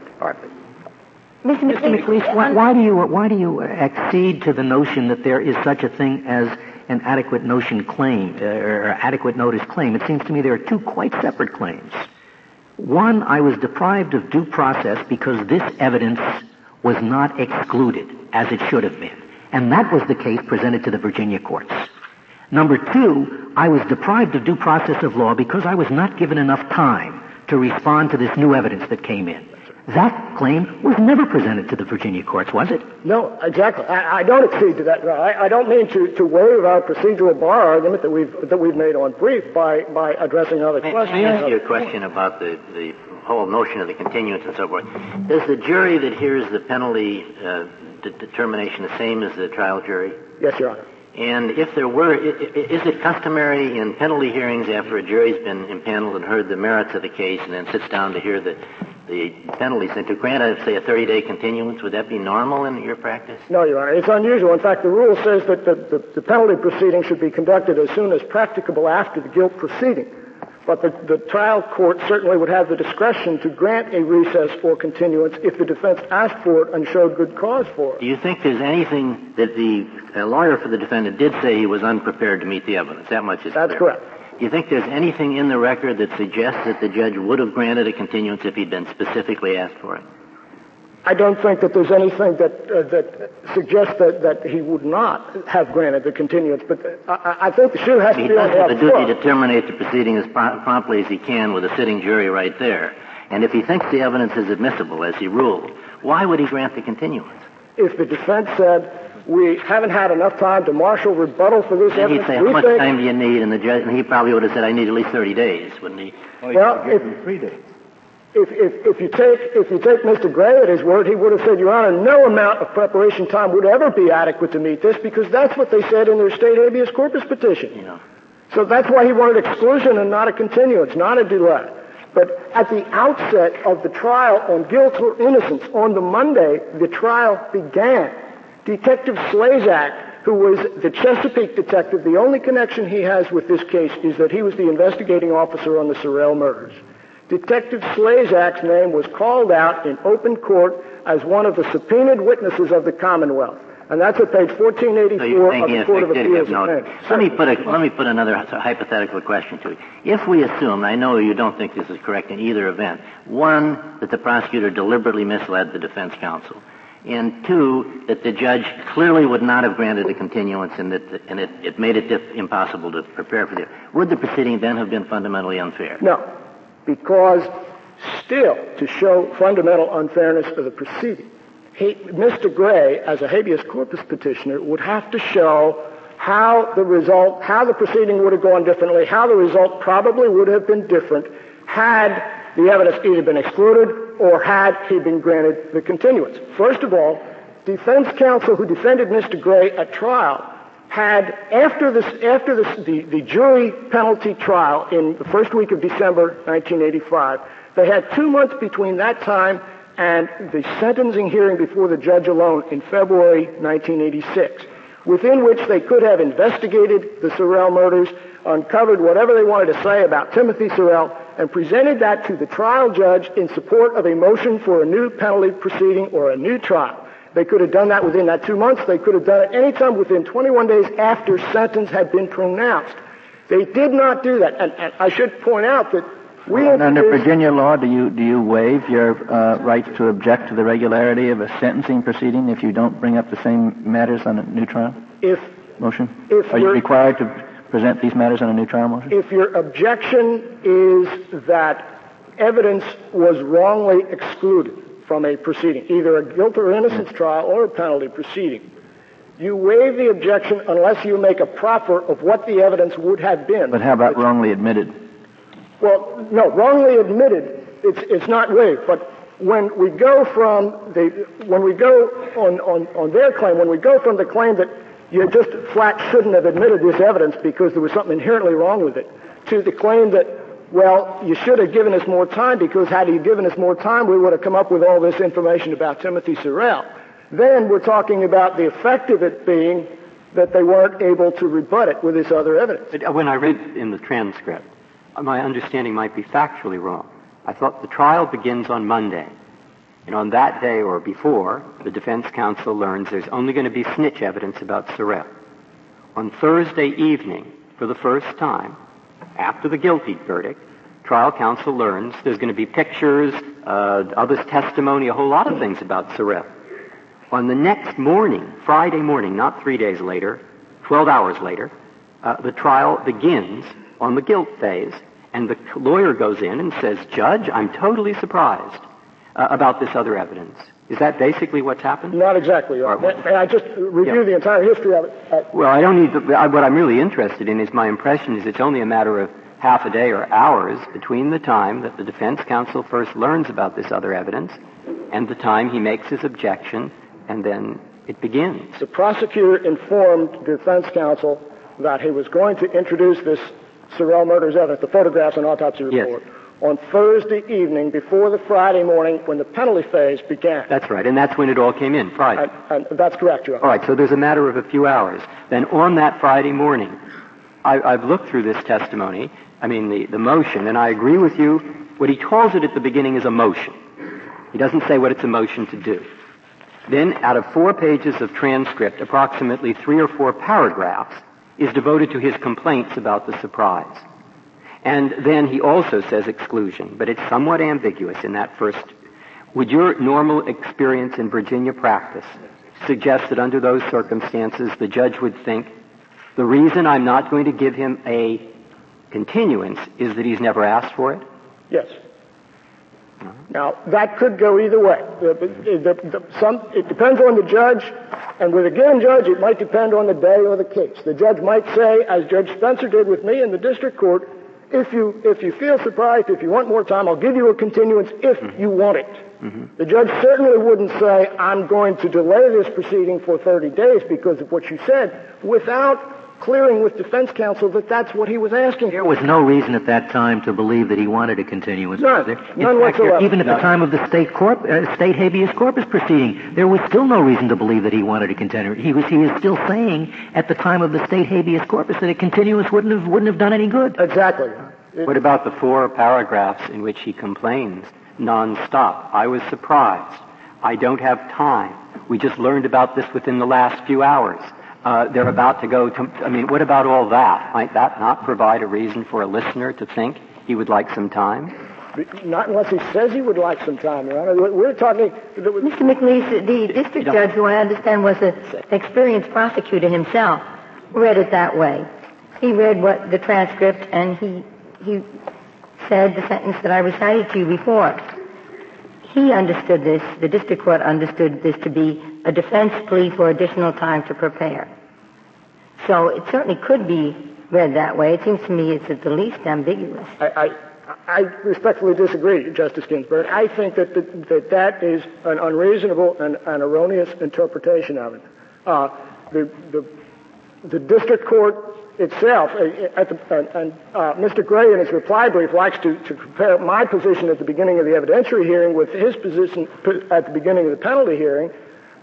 Mr. Mr. McLeese, why, why do you why do you accede to the notion that there is such a thing as an adequate notion claim uh, or adequate notice claim? It seems to me there are two quite separate claims. One, I was deprived of due process because this evidence was not excluded as it should have been, and that was the case presented to the Virginia courts. Number two, I was deprived of due process of law because I was not given enough time to respond to this new evidence that came in. That claim was never presented to the Virginia courts, was it? No, exactly. I, I don't accede to that. I, I don't mean to, to waive our procedural bar argument that we've that we've made on brief by, by addressing other May, questions. may I ask you a question about the, the whole notion of the continuance and so forth? Does the jury that hears the penalty uh, de- determination the same as the trial jury? Yes, Your Honor. And if there were, is it customary in penalty hearings after a jury's been impaneled and heard the merits of the case and then sits down to hear the, the penalties and to grant, a, say, a 30-day continuance, would that be normal in your practice? No, Your Honor. It's unusual. In fact, the rule says that the, the, the penalty proceeding should be conducted as soon as practicable after the guilt proceeding. But the, the trial court certainly would have the discretion to grant a recess or continuance if the defense asked for it and showed good cause for it. Do you think there's anything that the uh, lawyer for the defendant did say he was unprepared to meet the evidence? That much is That's clear. correct. Do you think there's anything in the record that suggests that the judge would have granted a continuance if he'd been specifically asked for it? I don't think that there's anything that uh, that suggests that, that he would not have granted the continuance, but uh, I, I think the shoe has to He be does on have the the duty to terminate the proceeding as promptly as he can with a sitting jury right there. And if he thinks the evidence is admissible, as he ruled, why would he grant the continuance? if the defense said, we haven't had enough time to marshal rebuttal for this And evidence. he'd say, we how much think- time do you need? And the judge, and he probably would have said, I need at least 30 days, wouldn't he? Well, if, if, if, if you take, if you take Mr. Gray at his word, he would have said, Your Honor, no amount of preparation time would ever be adequate to meet this because that's what they said in their state habeas corpus petition. So that's why he wanted exclusion and not a continuance, not a delay. But at the outset of the trial on guilt or innocence, on the Monday the trial began, Detective Slazak, who was the Chesapeake detective, the only connection he has with this case is that he was the investigating officer on the Sorrell murders. Detective Slazak's name was called out in open court as one of the subpoenaed witnesses of the Commonwealth. And that's at page So 1484 you're of the Court of Appeals. Let me put a, let me put another hypothetical question to you. If we assume, I know you don't think this is correct in either event, one, that the prosecutor deliberately misled the defense counsel, and two, that the judge clearly would not have granted a continuance and that, and it, it made it impossible to prepare for the, would the proceeding then have been fundamentally unfair? No, because still, to show fundamental unfairness of the proceeding, he, Mr. Gray, as a habeas corpus petitioner, would have to show how the result, how the proceeding would have gone differently, how the result probably would have been different had the evidence either been excluded or had he been granted the continuance. First of all, defense counsel who defended Mr. Gray at trial had, after, this, after this, the, the jury penalty trial in the first week of December 1985, they had two months between that time and the sentencing hearing before the judge alone in February 1986, within which they could have investigated the Sorrell murders, uncovered whatever they wanted to say about Timothy Sorrell, and presented that to the trial judge in support of a motion for a new penalty proceeding or a new trial. They could have done that within that two months. They could have done it anytime within 21 days after sentence had been pronounced. They did not do that. And, and I should point out that we And under Virginia law, do you do you waive your uh, right to object to the regularity of a sentencing proceeding if you don't bring up the same matters on a new trial if motion? If Are you required to present these matters on a new trial motion? If your objection is that evidence was wrongly excluded from a proceeding, either a guilt or innocence trial or a penalty proceeding, you waive the objection unless you make a proffer of what the evidence would have been. But how about wrongly admitted? Well, no, wrongly admitted, it's, it's not waived. But when we go from the, when we go on, on, on their claim, when we go from the claim that you just flat shouldn't have admitted this evidence because there was something inherently wrong with it, to the claim that, well, you should have given us more time because had you given us more time, we would have come up with all this information about Timothy Sorrell. Then we're talking about the effect of it being that they weren't able to rebut it with this other evidence. Uh, when I read in the transcript, uh, my understanding might be factually wrong. I thought the trial begins on Monday. And on that day or before, the defense counsel learns there's only going to be snitch evidence about Sorrell. On Thursday evening, for the first time, after the guilty verdict, trial counsel learns there's going to be pictures, uh, others' testimony, a whole lot of things about Sorrell. On the next morning, Friday morning, not three days later, 12 hours later, uh, the trial begins on the guilt phase, and the lawyer goes in and says, Judge, I'm totally surprised uh, about this other evidence. Is that basically what's happened? Not exactly. Honor. May I just review Yeah. the entire history of it? Uh, Well, I don't need to, I- what I'm really interested in is my impression is it's only a matter of half a day or hours between the time that the defense counsel first learns about this other evidence and the time he makes his objection, and then it begins. the prosecutor informed defense counsel that he was going to introduce this Sorrell murders evidence, the photographs and autopsy Yes. On Thursday evening before the Friday morning when the penalty phase began. That's right, and that's when it all came in, Friday. And, and that's correct, Your Honor. All right, so there's a matter of a few hours. Then on that Friday morning, I, I've looked through this testimony, I mean the, the motion, and I agree with you. What he calls it at the beginning is a motion. He doesn't say what it's a motion to do. Then, out of four pages of transcript, approximately three or four paragraphs is devoted to his complaints about the surprise. And then he also says exclusion, but it's somewhat ambiguous in that first. Would your normal experience in Virginia practice suggest that under those circumstances the judge would think the reason I'm not going to give him a continuance is that he's never asked for it? Yes. Now, that could go either way. The, the, the, some, it depends on the judge, and with a given judge, it might depend on the day or the case. The judge might say, as Judge Spencer did with me in the district court, if you, if you feel surprised, if you want more time, I'll give you a continuance if mm-hmm. you want it. Mm-hmm. The judge certainly wouldn't say, I'm going to delay this proceeding for 30 days because of what you said, without clearing with defense counsel that that's what he was asking. There was no reason at that time to believe that he wanted a continuance. None, there? none fact, whatsoever. Even at the time of the state corp, uh, state habeas corpus proceeding, there was still no reason to believe that he wanted a continuance. He was he is still saying at the time of the state habeas corpus that a continuance wouldn't have wouldn't have done any good. Exactly. What about the four paragraphs in which he complains nonstop? I was surprised. I don't have time. We just learned about this within the last few hours uh, they're about to go to, I mean, what about all that? Might that not provide a reason for a listener to think he would like some time? Not unless he says he would like some time, Your Honor. We're talking... Mr. McLeese, the district judge, who I understand was an experienced prosecutor himself, read it that way. He read what the transcript and he, he said the sentence that I recited to you before. He understood this, the district court understood this to be a defense plea for additional time to prepare. So it certainly could be read that way. It seems to me it's at the least ambiguous. I, I, I respectfully disagree, Justice Ginsburg. I think that the, that, that is an unreasonable and an erroneous interpretation of it. Uh, the, the, the district court itself, uh, the, and uh, Mr. Gray in his reply brief likes to, to compare my position at the beginning of the evidentiary hearing with his position at the beginning of the penalty hearing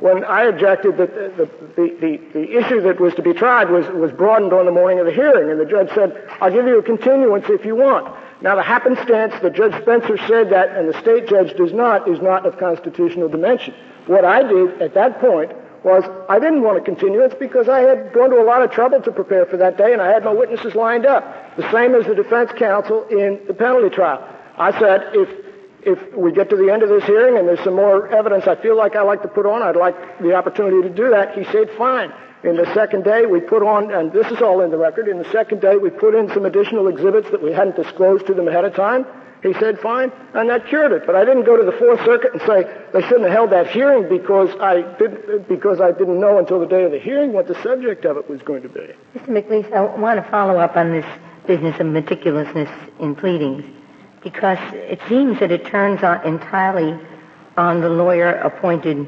when I objected that the, the, the, the, issue that was to be tried was, was broadened on the morning of the hearing, and the judge said, I'll give you a continuance if you want. Now, the happenstance that Judge Spencer said that and the state judge does not is not of constitutional dimension. What I did at that point was I didn't want a continuance because I had gone to a lot of trouble to prepare for that day and I had my witnesses lined up. The same as the defense counsel in the penalty trial. I said, if, if we get to the end of this hearing and there's some more evidence I feel like I like to put on, I'd like the opportunity to do that. He said, fine. In the second day, we put on, and this is all in the record, in the second day, we put in some additional exhibits that we hadn't disclosed to them ahead of time. He said, fine, and that cured it. But I didn't go to the Fourth Circuit and say they shouldn't have held that hearing because I didn't, because I didn't know until the day of the hearing what the subject of it was going to be. Mr. McLeese, I want to follow up on this business of meticulousness in pleadings because it seems that it turns on entirely on the lawyer appointed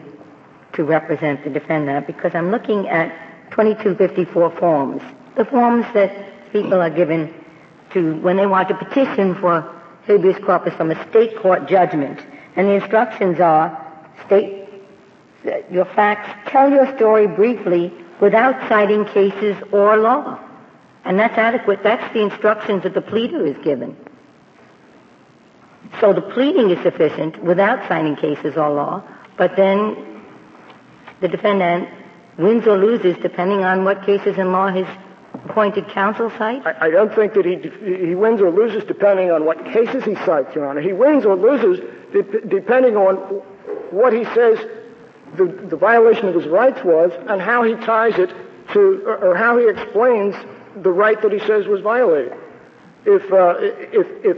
to represent the defendant because I'm looking at 2254 forms, the forms that people are given to when they want to petition for habeas corpus from a state court judgment. And the instructions are state your facts, tell your story briefly without citing cases or law. And that's adequate. That's the instructions that the pleader is given. So the pleading is sufficient without citing cases or law, but then the defendant wins or loses depending on what cases and law his appointed counsel cites? I, I don't think that he, he wins or loses depending on what cases he cites, Your Honor. He wins or loses de- depending on what he says the, the violation of his rights was and how he ties it to, or, or how he explains the right that he says was violated. If, uh, if, if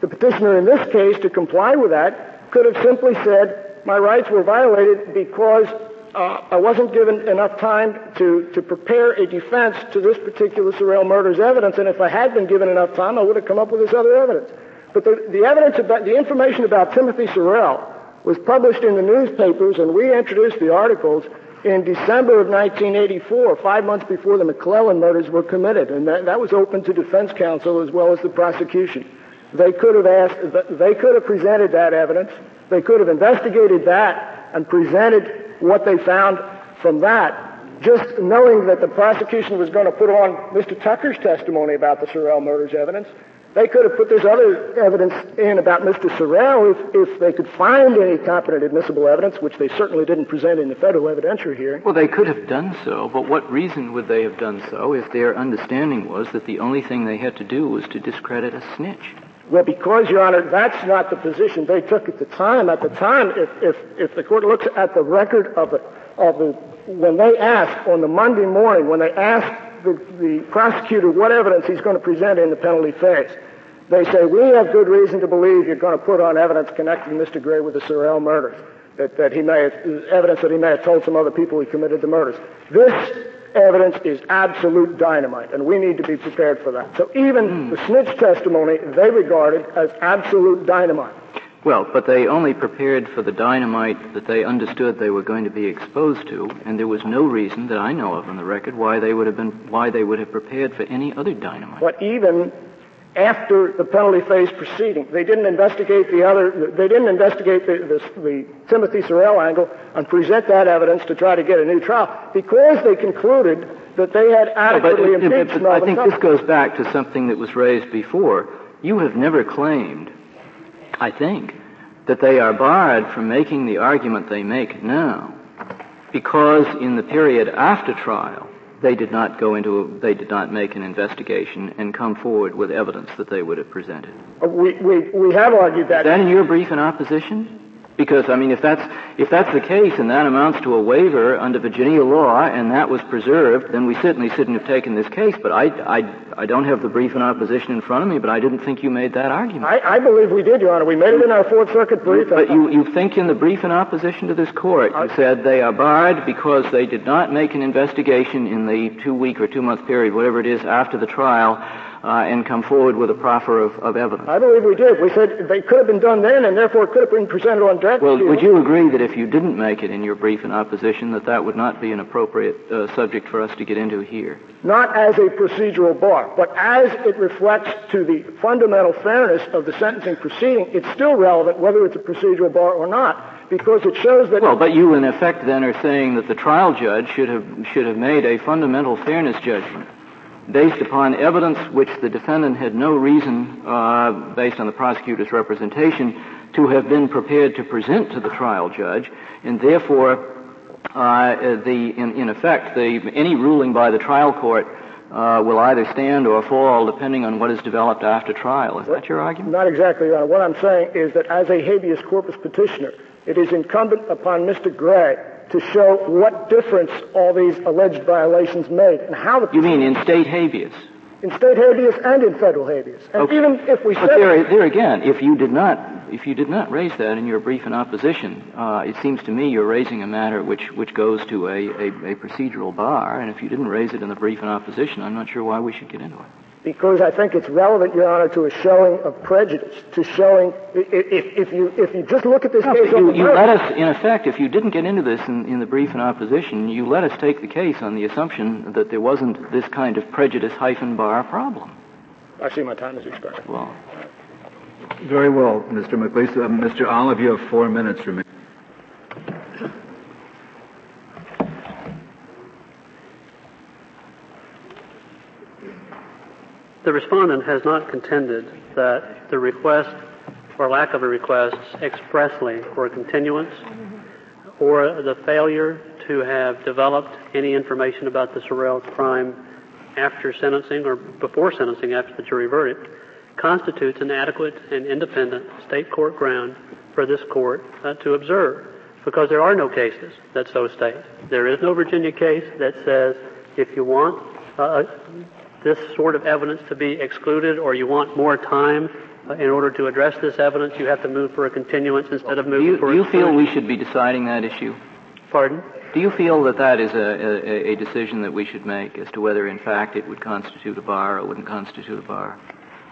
the petitioner in this case, to comply with that, could have simply said, my rights were violated because uh, I wasn't given enough time to, to prepare a defense to this particular Sorrell murder's evidence, and if I had been given enough time, I would have come up with this other evidence. But the, the evidence about, the information about Timothy Sorrell was published in the newspapers, and we introduced the articles in December of 1984, five months before the McClellan murders were committed, and that, that was open to defense counsel as well as the prosecution. They could have asked, they could have presented that evidence. They could have investigated that and presented what they found from that, just knowing that the prosecution was going to put on Mr. Tucker's testimony about the Sorrell murders evidence, they could have put this other evidence in about Mr. Sorrell if, if they could find any competent admissible evidence, which they certainly didn't present in the federal evidentiary hearing. Well, they could have done so, but what reason would they have done so if their understanding was that the only thing they had to do was to discredit a snitch? Well, because, Your Honor, that's not the position they took at the time. At the time, if, if, if the court looks at the record of the, of the, when they asked on the Monday morning, when they asked the, the prosecutor what evidence he's going to present in the penalty phase, They say, we have good reason to believe you're going to put on evidence connecting Mr. Gray with the Sorrell murders. That, that he may have, evidence that he may have told some other people he committed the murders. This evidence is absolute dynamite, and we need to be prepared for that. So even hmm. the snitch testimony they regarded as absolute dynamite. Well, but they only prepared for the dynamite that they understood they were going to be exposed to, and there was no reason that I know of on the record why they would have been why they would have prepared for any other dynamite. But even after the penalty phase proceeding, they didn't investigate the other. They didn't investigate the, the, the Timothy Sorrell angle and present that evidence to try to get a new trial because they concluded that they had adequately but, impeached but I think this goes back to something that was raised before. You have never claimed I think, that they are barred from making the argument they make now because in the period after trial, they did not go into, a, they did not make an investigation and come forward with evidence that they would have presented. Uh, we, we, we have argued that. Is that in your brief in opposition? Because, I mean, if that's, if that's the case and that amounts to a waiver under Virginia law and that was preserved, then we certainly shouldn't have taken this case. But I, I, I don't have the brief in opposition in front of me, but I didn't think you made that argument. I, I believe we did, Your Honor. We made it in our Fourth Circuit brief. But you, you think in the brief in opposition to this court, you said they are barred because they did not make an investigation in the two week or two month period, whatever it is, after the trial, uh, and come forward with a proffer of, of, evidence. I believe we did. We said they could have been done then, and therefore could have been presented on direct. Well, would you agree that if you didn't make it in your brief in opposition, that that would not be an appropriate uh, subject for us to get into here? Not as a procedural bar, but as it reflects to the fundamental fairness of the sentencing proceeding, it's still relevant whether it's a procedural bar or not, because it shows that. Well, but you, in effect, then are saying that the trial judge should have should have made a fundamental fairness judgment based upon evidence which the defendant had no reason, uh, based on the prosecutor's representation, to have been prepared to present to the trial judge, and therefore, uh, the in, in, effect, the, any ruling by the trial court uh, will either stand or fall depending on what is developed after trial. Is that your argument? Not exactly, Your Honor. What I'm saying is that as a habeas corpus petitioner, it is incumbent upon Mr. Gray to show what difference all these alleged violations made and how the. You mean in state habeas? In state habeas and in federal habeas. And okay. even if we but. There, there again, if you did not, if you did not raise that in your brief in opposition, uh, it seems to me you're raising a matter which, which goes to a, a, a procedural bar, and if you didn't raise it in the brief in opposition, I'm not sure why we should get into it because I think it's relevant, Your Honor, to a showing of prejudice, to showing if, if you if you just look at this no, case. You, you let us, in effect, if you didn't get into this in, in the brief in opposition, you let us take the case on the assumption that there wasn't this kind of prejudice hyphen bar problem. I see my time has expired. Well. Very well, Mr. McLeese. Uh, Mr. Olive, you have four minutes remaining. The respondent has not contended that the request or lack of a request expressly for a continuance or the failure to have developed any information about the Sorrell crime after sentencing or before sentencing after the jury verdict constitutes an adequate and independent state court ground for this court uh, to observe because there are no cases that so state. There is no Virginia case that says if you want uh, this sort of evidence to be excluded or you want more time uh, in order to address this evidence, you have to move for a continuance instead of moving do you, for do you feel we should be deciding that issue? Pardon? Do you feel that that is a, a, a, decision that we should make as to whether, in fact, it would constitute a bar or wouldn't constitute a bar?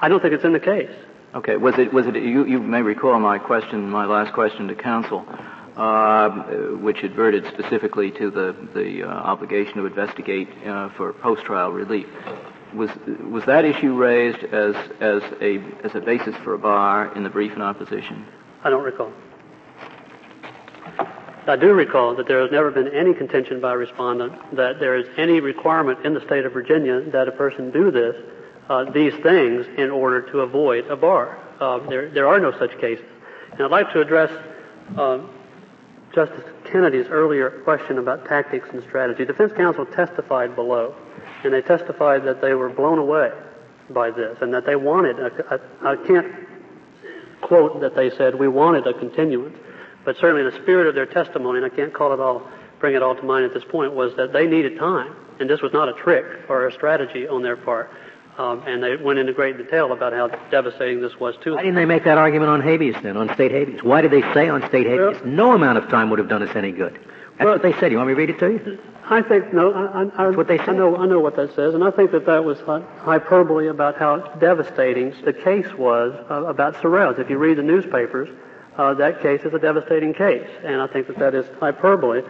I don't think it's in the case. Okay. Was it? Was it? You, you may recall my question, my last question to counsel, uh, which adverted specifically to the the uh, obligation to investigate uh, for post-trial relief was was that issue raised as as a as a basis for a bar in the brief in opposition? I don't recall. I do recall that there has never been any contention by a respondent that there is any requirement in the state of Virginia that a person do this, uh, these things in order to avoid a bar. Uh, there, there are no such cases. And I'd like to address uh, Justice Kennedy's earlier question about tactics and strategy. Defense counsel testified below and they testified that they were blown away by this and that they wanted, a, a, I can't quote that they said, we wanted a continuance, but certainly the spirit of their testimony, and I can't call it all, bring it all to mind at this point, was that they needed time, and this was not a trick or a strategy on their part. Um, and they went into great detail about how devastating this was to them. Why didn't they make that argument on habeas then, on state habeas? Why did they say on state habeas no amount of time would have done us any good? That's what they said. You want me to read it to you? I think no. I, I, That's what they I know. I know what that says, and I think that that was hyperbole about how devastating the case was uh, about Sorrells. If you read the newspapers, uh, that case is a devastating case, and I think that that is hyperbole.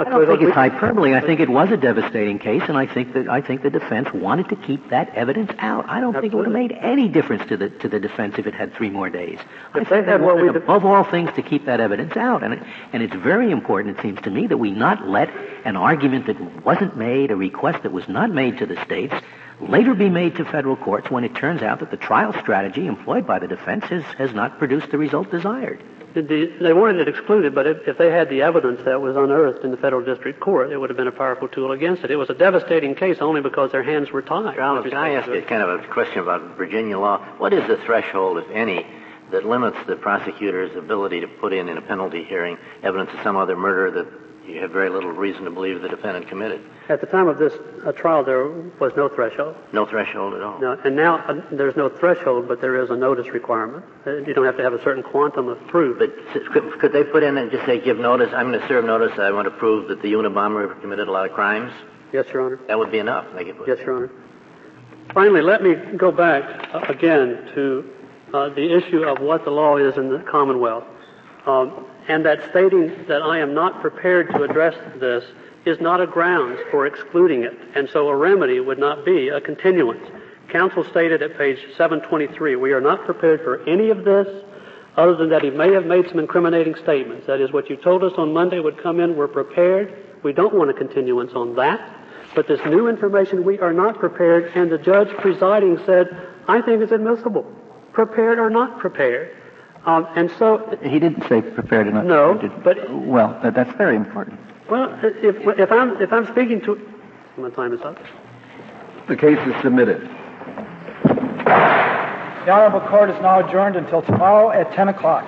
I don't think it's hyperbole. I think it was a devastating case, and I think that I think the defense wanted to keep that evidence out. I don't think it would have made any difference to the to the defense if it had three more days. I think they had what we above all things to keep that evidence out, and it, and it's very important, it seems to me, that we not let an argument that wasn't made, a request that was not made to the states, later be made to federal courts when it turns out that the trial strategy employed by the defense has has not produced the result desired. The, they wanted it excluded, but if, they had the evidence that was unearthed in the federal district court, it would have been a powerful tool against it. It was a devastating case only because their hands were tied. Can I ask you kind of a question about Virginia law? What is the threshold, if any, that limits the prosecutor's ability to put in in a penalty hearing evidence of some other murder that you have very little reason to believe the defendant committed? At the time of this uh, trial, there was no threshold. No threshold at all. No, and now uh, there's no threshold, but there is a notice requirement. Uh, you don't have to have a certain quantum of proof. But could, could they put in and just say, give notice, I'm going to serve notice, I want to prove that the Unabomber committed a lot of crimes? Yes, Your Honor. That would be enough. They could put Yes, Your Honor. Finally, let me go back uh, again to uh, the issue of what the law is in the Commonwealth. Um, and that stating that I am not prepared to address this is not a grounds for excluding it. And so a remedy would not be a continuance. Counsel stated at page 723, we are not prepared for any of this other than that he may have made some incriminating statements. That is, what you told us on Monday would come in, we're prepared. We don't want a continuance on that. But this new information, we are not prepared, and the judge presiding said, I think it's admissible, prepared or not prepared. Um, and so, He didn't say prepared or not. No, but- well, that, that's very important. well, if, if I'm, if I'm speaking to, my time is up. The case is submitted. The Honorable Court is now adjourned until tomorrow at 10 o'clock.